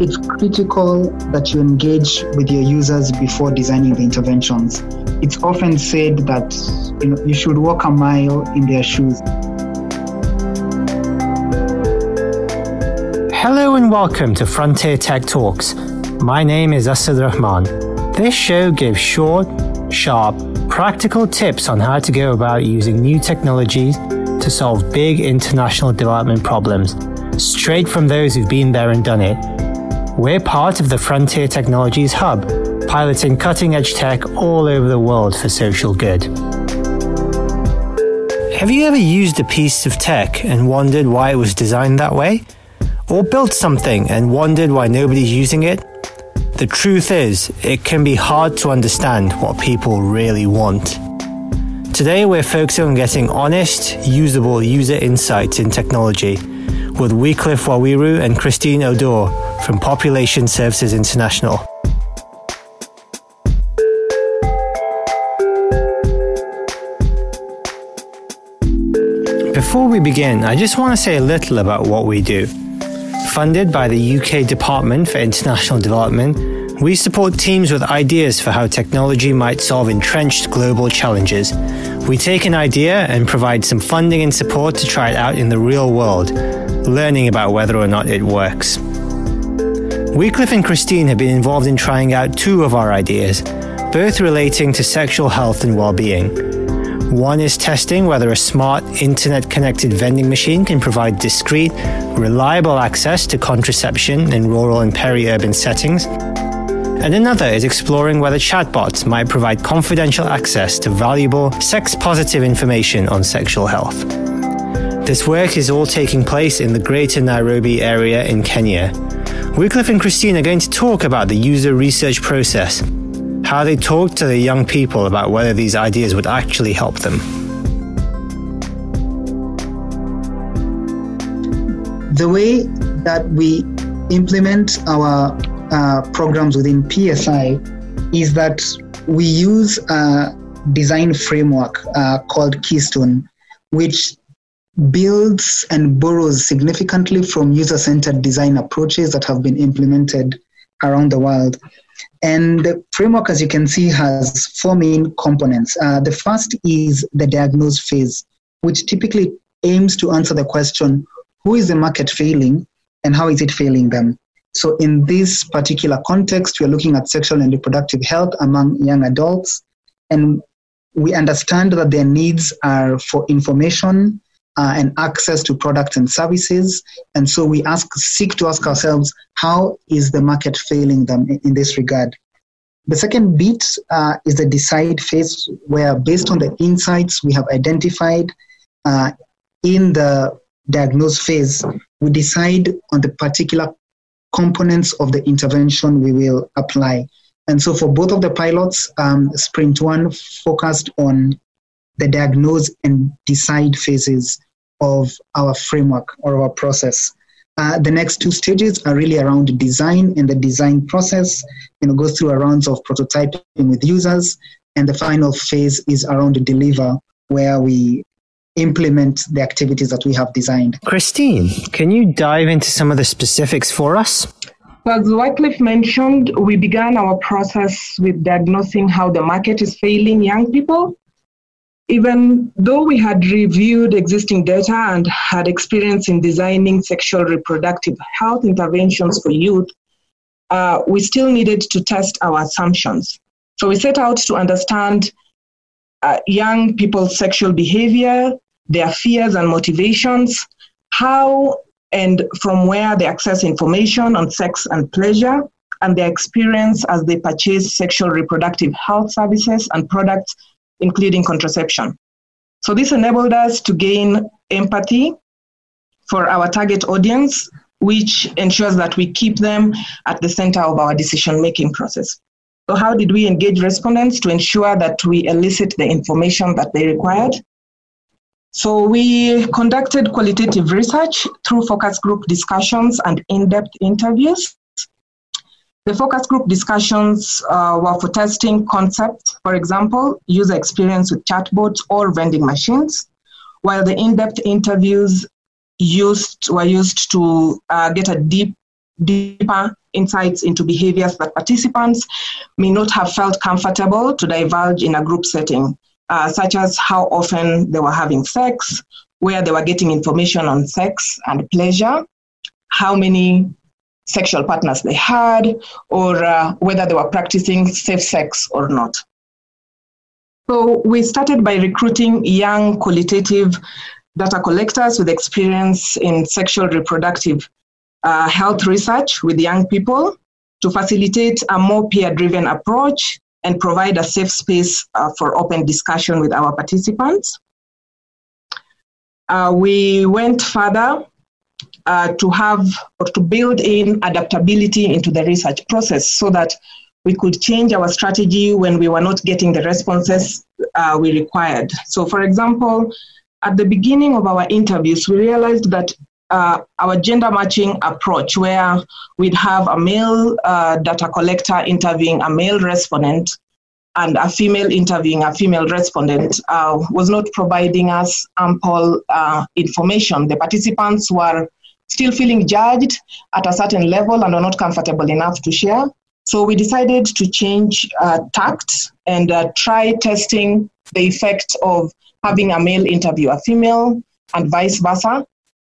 it's critical that you engage with your users before designing the interventions. It's often said that you, know, you should walk a mile in their shoes. Hello and welcome to Frontier Tech Talks. My name is Asad Rahman. This show gives short, sharp, practical tips on how to go about using new technologies to solve big international development problems, straight from those who've been there and done it. We're part of the Frontier Technologies Hub, piloting cutting edge tech all over the world for social good. Have you ever used a piece of tech and wondered why it was designed that way? Or built something and wondered why nobody's using it? The truth is, it can be hard to understand what people really want. Today, we're focusing on getting honest, usable user insights in technology with Wycliffe Waweru and Christine Odor from Population Services International. Before we begin, I just want to say a little about what we do. Funded by the UK Department for International Development, we support teams with ideas for how technology might solve entrenched global challenges. We take an idea and provide some funding and support to try it out in the real world, learning about whether or not it works. Wycliffe and Christine have been involved in trying out two of our ideas, both relating to sexual health and well-being. One is testing whether a smart internet connected vending machine can provide discreet, reliable access to contraception in rural and peri urban settings. And another is exploring whether chatbots might provide confidential access to valuable, sex positive information on sexual health. This work is all taking place in the Greater Nairobi area in Kenya. Wycliffe and Christine are going to talk about the user research process how they talked to the young people about whether these ideas would actually help them. The way that we implement our uh, programs within PSI is that we use a design framework uh, called Keystone, which builds and borrows significantly from user centered design approaches that have been implemented around the world. And the framework, as you can see, has four main components. Uh, the first is the diagnose phase, which typically aims to answer the question who is the market failing and how is it failing them? So, in this particular context, we're looking at sexual and reproductive health among young adults. And we understand that their needs are for information, uh, and access to products and services. And so we ask, seek to ask ourselves, how is the market failing them in, in this regard? The second bit uh, is the decide phase, where based on the insights we have identified uh, in the diagnose phase, we decide on the particular components of the intervention we will apply. And so for both of the pilots, um, Sprint 1 focused on the diagnose and decide phases of our framework or our process. Uh, the next two stages are really around design and the design process, you know, goes through a rounds of prototyping with users. And the final phase is around deliver, where we implement the activities that we have designed. Christine, can you dive into some of the specifics for us? As Wycliffe mentioned, we began our process with diagnosing how the market is failing young people even though we had reviewed existing data and had experience in designing sexual reproductive health interventions for youth, uh, we still needed to test our assumptions. So we set out to understand uh, young people's sexual behavior, their fears and motivations, how and from where they access information on sex and pleasure, and their experience as they purchase sexual reproductive health services and products including contraception. So this enabled us to gain empathy for our target audience, which ensures that we keep them at the center of our decision making process. So, how did we engage respondents to ensure that we elicit the information that they required? So, we conducted qualitative research through focus group discussions and in depth interviews. The focus group discussions uh, were for testing concepts, for example, user experience with chatbots or vending machines, while the in-depth interviews used were used to uh, get a deep, deeper insights into behaviors that participants may not have felt comfortable to divulge in a group setting, uh, such as how often they were having sex, where they were getting information on sex and pleasure, how many sexual partners they had, or uh, whether they were practicing safe sex or not. So we started by recruiting young qualitative data collectors with experience in sexual reproductive uh, health research with young people to facilitate a more peer driven approach and provide a safe space uh, for open discussion with our participants. Uh, we went further uh, to have or to build in adaptability into the research process so that we could change our strategy when we were not getting the responses uh, we required. So, for example, at the beginning of our interviews, we realized that uh, our gender matching approach, where we'd have a male uh, data collector interviewing a male respondent and a female interviewing a female respondent, uh, was not providing us ample uh, information. The participants were still feeling judged at a certain level and are not comfortable enough to share. So we decided to change uh, tact and uh, try testing the effect of having a male interview a female and vice versa.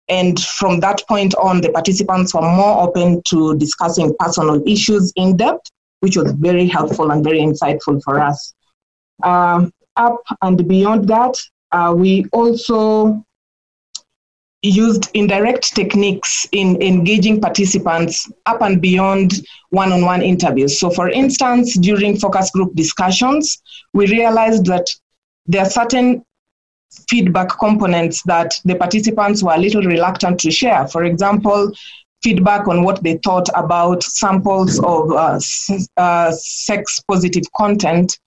And from that point on, the participants were more open to discussing personal issues in depth, which was very helpful and very insightful for us. Um, up and beyond that, uh, we also used indirect techniques in engaging participants up and beyond one on one interviews. So, for instance, during focus group discussions, we realized that there are certain feedback components that the participants were a little reluctant to share. For example, feedback on what they thought about samples of uh, uh, sex positive content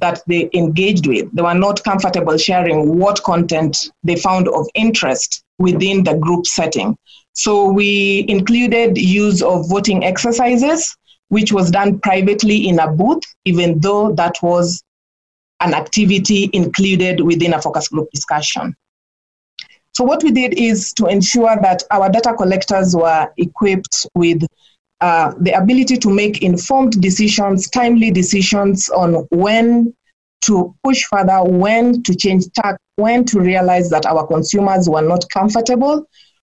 that they engaged with. They were not comfortable sharing what content they found of interest within the group setting. So we included use of voting exercises, which was done privately in a booth, even though that was an activity included within a focus group discussion. So what we did is to ensure that our data collectors were equipped with uh, the ability to make informed decisions, timely decisions on when to push further, when to change tack, when to realize that our consumers were not comfortable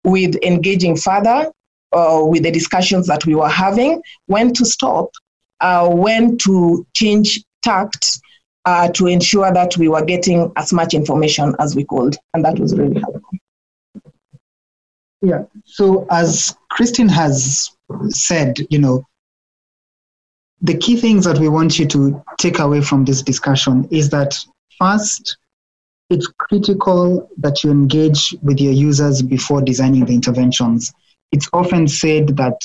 with engaging further uh, with the discussions that we were having, when to stop, uh, when to change tact uh, to ensure that we were getting as much information as we could. And that was really helpful. Yeah. So as Christine has said, you know, the key things that we want you to take away from this discussion is that first, it's critical that you engage with your users before designing the interventions. It's often said that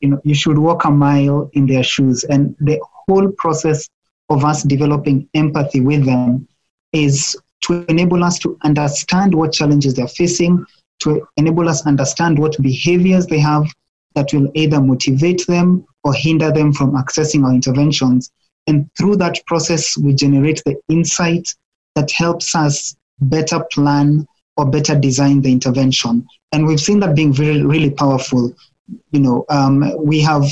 you know you should walk a mile in their shoes, and the whole process of us developing empathy with them is to enable us to understand what challenges they're facing, to enable us understand what behaviors they have that will either motivate them or hinder them from accessing our interventions. And through that process, we generate the insight that helps us better plan or better design the intervention. And we've seen that being very, really powerful. You know, um, we have,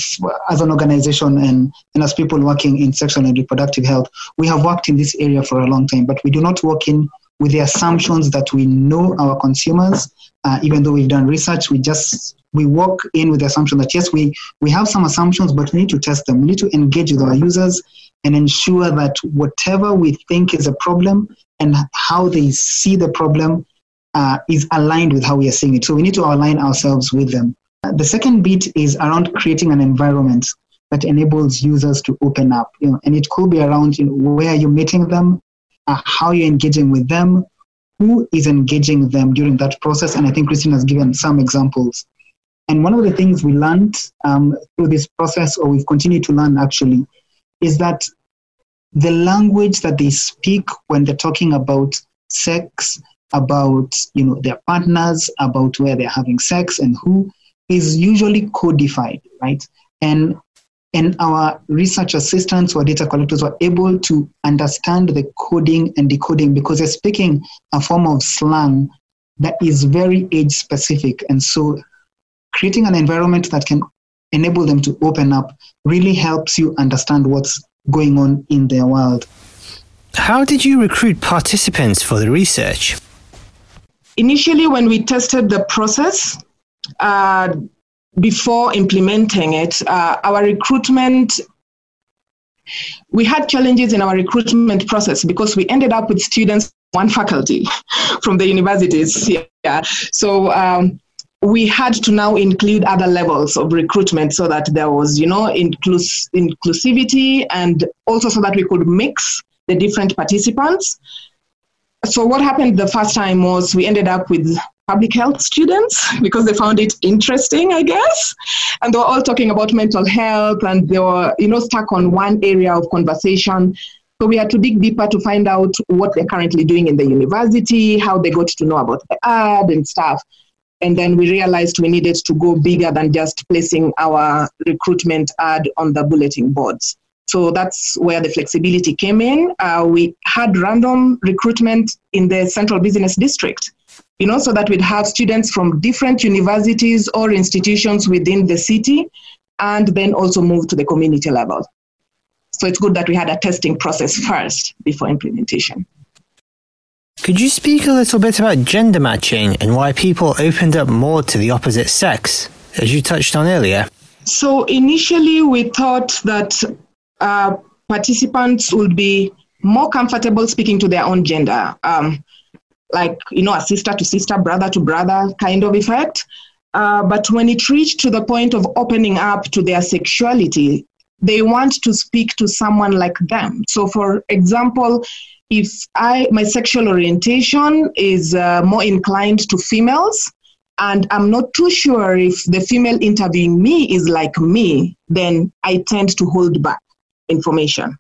as an organization and, and as people working in sexual and reproductive health, we have worked in this area for a long time, but we do not work in with the assumptions that we know our consumers. Uh, even though we've done research, we just we walk in with the assumption that yes, we we have some assumptions, but we need to test them. We need to engage with our users and ensure that whatever we think is a problem and how they see the problem uh, is aligned with how we are seeing it. So we need to align ourselves with them. Uh, the second bit is around creating an environment that enables users to open up. You know, and it could be around you know, where you're meeting them, uh, how you're engaging with them, who is engaging them during that process. And I think Christine has given some examples. And one of the things we learned um, through this process, or we've continued to learn actually, is that the language that they speak when they're talking about sex, about you know their partners, about where they're having sex and who, is usually codified, right? And and our research assistants or data collectors were able to understand the coding and decoding because they're speaking a form of slang that is very age specific. And so creating an environment that can enable them to open up really helps you understand what's going on in their world. How did you recruit participants for the research? Initially, when we tested the process, uh, before implementing it, uh, our recruitment we had challenges in our recruitment process because we ended up with students one faculty from the universities yeah so um, we had to now include other levels of recruitment so that there was you know inclus- inclusivity and also so that we could mix the different participants so what happened the first time was we ended up with public health students because they found it interesting, I guess. And they were all talking about mental health and they were, you know, stuck on one area of conversation. So we had to dig deeper to find out what they're currently doing in the university, how they got to know about the ad and stuff. And then we realized we needed to go bigger than just placing our recruitment ad on the bulletin boards. So that's where the flexibility came in. Uh, we had random recruitment in the central business district you know, so that we'd have students from different universities or institutions within the city and then also move to the community level. So it's good that we had a testing process first before implementation. Could you speak a little bit about gender matching and why people opened up more to the opposite sex, as you touched on earlier? So initially, we thought that uh, participants would be more comfortable speaking to their own gender. Um, like you know a sister to sister brother to brother kind of effect uh, but when it reached to the point of opening up to their sexuality they want to speak to someone like them so for example if i my sexual orientation is uh, more inclined to females and i'm not too sure if the female interviewing me is like me then i tend to hold back information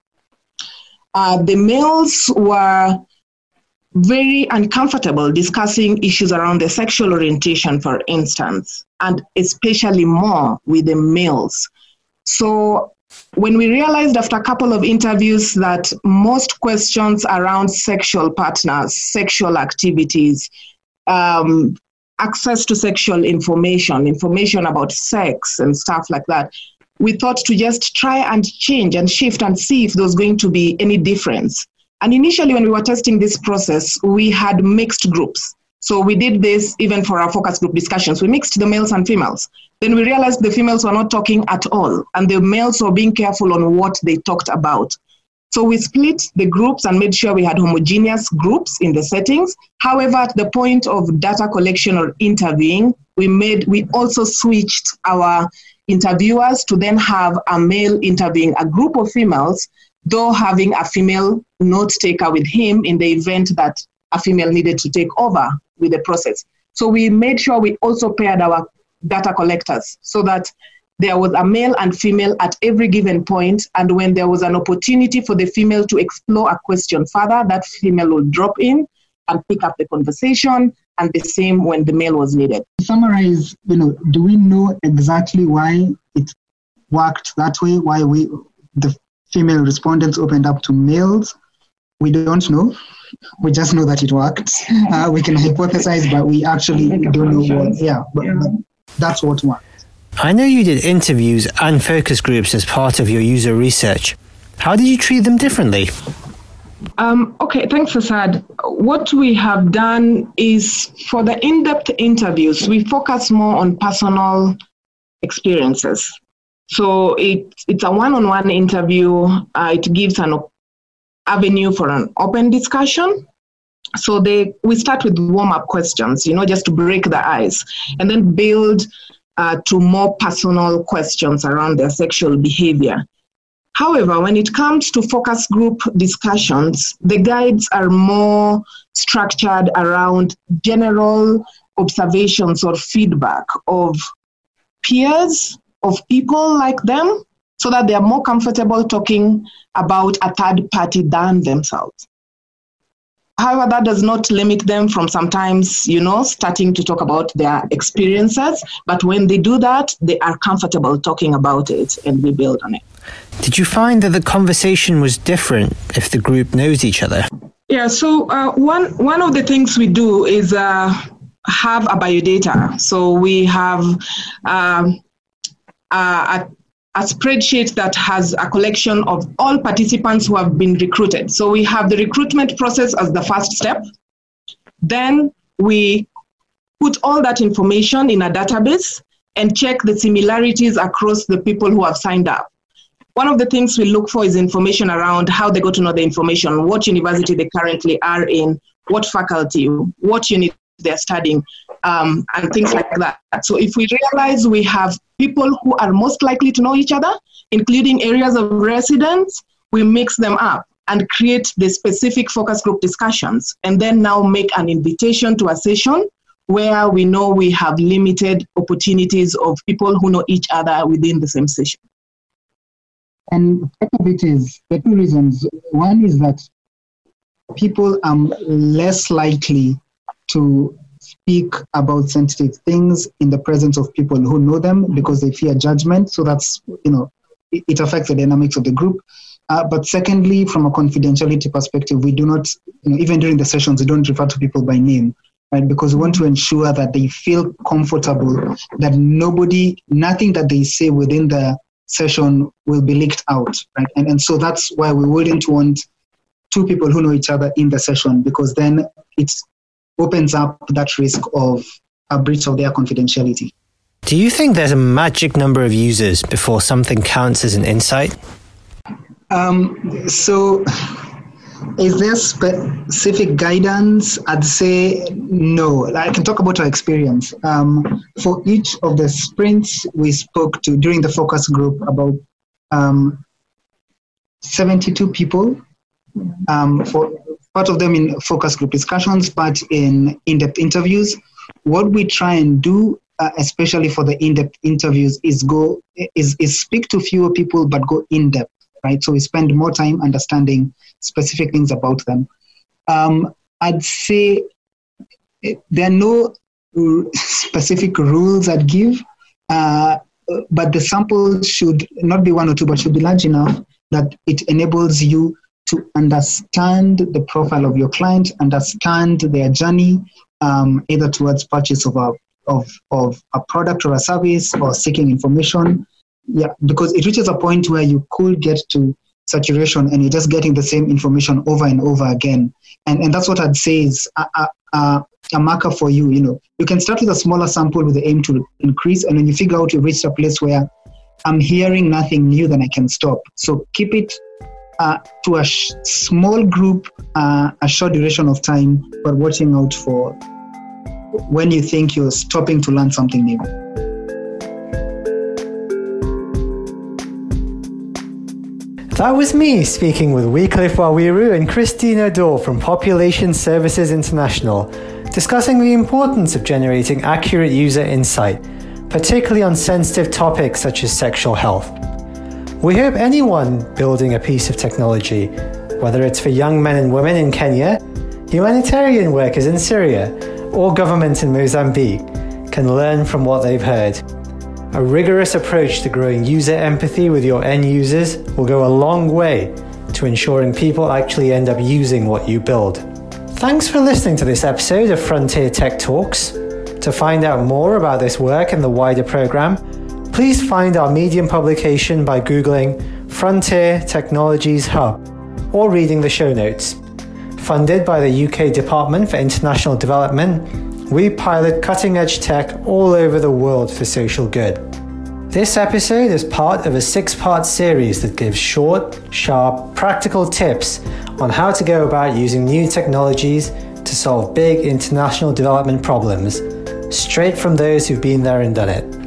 uh, the males were very uncomfortable discussing issues around the sexual orientation, for instance, and especially more with the males. So when we realized after a couple of interviews that most questions around sexual partners, sexual activities, um, access to sexual information, information about sex and stuff like that, we thought to just try and change and shift and see if there was going to be any difference. And initially, when we were testing this process, we had mixed groups. So we did this even for our focus group discussions. We mixed the males and females. Then we realized the females were not talking at all, and the males were being careful on what they talked about. So we split the groups and made sure we had homogeneous groups in the settings. However, at the point of data collection or interviewing, we made we also switched our interviewers to then have a male interviewing a group of females though having a female note taker with him in the event that a female needed to take over with the process. So we made sure we also paired our data collectors so that there was a male and female at every given point, and when there was an opportunity for the female to explore a question further, that female would drop in and pick up the conversation, and the same when the male was needed. To summarize, you know, do we know exactly why it worked that way? Why we the female respondents opened up to males. We don't know. We just know that it worked. Uh, we can hypothesize, but we actually don't know what. Yeah, but, but that's what worked. I know you did interviews and focus groups as part of your user research. How did you treat them differently? Um, okay, thanks, Asad. What we have done is for the in depth interviews, we focus more on personal experiences. So it, it's a one-on-one interview. Uh, it gives an avenue for an open discussion. So they we start with warm-up questions, you know, just to break the ice, and then build uh, to more personal questions around their sexual behavior. However, when it comes to focus group discussions, the guides are more structured around general observations or feedback of peers of people like them so that they are more comfortable talking about a third party than themselves. However, that does not limit them from sometimes, you know, starting to talk about their experiences. But when they do that, they are comfortable talking about it and we build on it. Did you find that the conversation was different if the group knows each other? Yeah, so uh, one, one of the things we do is uh, have a biodata. So we have um, uh, a, a spreadsheet that has a collection of all participants who have been recruited. So we have the recruitment process as the first step. Then we put all that information in a database and check the similarities across the people who have signed up. One of the things we look for is information around how they got to know the information, what university they currently are in, what faculty, what unit they're studying, um, and things like that. So if we realize we have people who are most likely to know each other, including areas of residence, we mix them up and create the specific focus group discussions, and then now make an invitation to a session where we know we have limited opportunities of people who know each other within the same session. And part of it is the two reasons. One is that people are less likely to speak about sensitive things in the presence of people who know them because they fear judgment. So that's, you know, it, affects the dynamics of the group. Uh, but secondly, from a confidentiality perspective, we do not, you know, even during the sessions, we don't refer to people by name right? Because we want to ensure that they feel comfortable, that nobody, nothing that they say within the session will be leaked out, right? And, and so that's why we wouldn't want two people who know each other in the session because then it opens up that risk of a breach of their confidentiality. Do you think there's a magic number of users before something counts as an insight? Um, so is there specific guidance? I'd say no. I can talk about our experience. Um, for each of the sprints we spoke to during the focus group, about um, 72 people. Um, for part of them in focus group discussions, but in in-depth interviews. What we try and do, uh, especially for the in-depth interviews, is go is is speak to fewer people, but go in-depth right? So we spend more time understanding specific things about them. Um, I'd say there are no specific rules I'd give, uh, but the sample should not be one or two, but should be large enough that it enables you to understand the profile of your client, understand their journey, um, either towards purchase of a of, of a product or a service or seeking information, yeah, because it reaches a point where you could get to saturation and you're just getting the same information over and over again. And, and that's what I'd say is a, a, marker for you. You know, you can start with a smaller sample with the aim to increase, and when you figure out you've reached a place where I'm hearing nothing new, then I can stop. So keep it uh, to a sh- small group, uh, a short duration of time, but watching out for when you think you're stopping to learn something new. That was me speaking with Wycliffe Waweru and Christine Odor from Population Services International, discussing the importance of generating accurate user insight, particularly on sensitive topics such as sexual health. We hope anyone building a piece of technology, whether it's for young men and women in Kenya, humanitarian workers in Syria, or government in Mozambique, can learn from what they've heard. A rigorous approach to growing user empathy with your end users will go a long way to ensuring people actually end up using what you build. Thanks for listening to this episode of Frontier Tech Talks. To find out more about this work and the wider program, please find our Medium publication by Googling Frontier Technologies Hub or reading the show notes. Funded by the UK Department for International Development we pilot cutting edge tech all over the world for social good. This episode is part of a six part series that gives short, sharp, practical tips on how to go about using new technologies to solve big international development problems, straight from those who've been there and done it.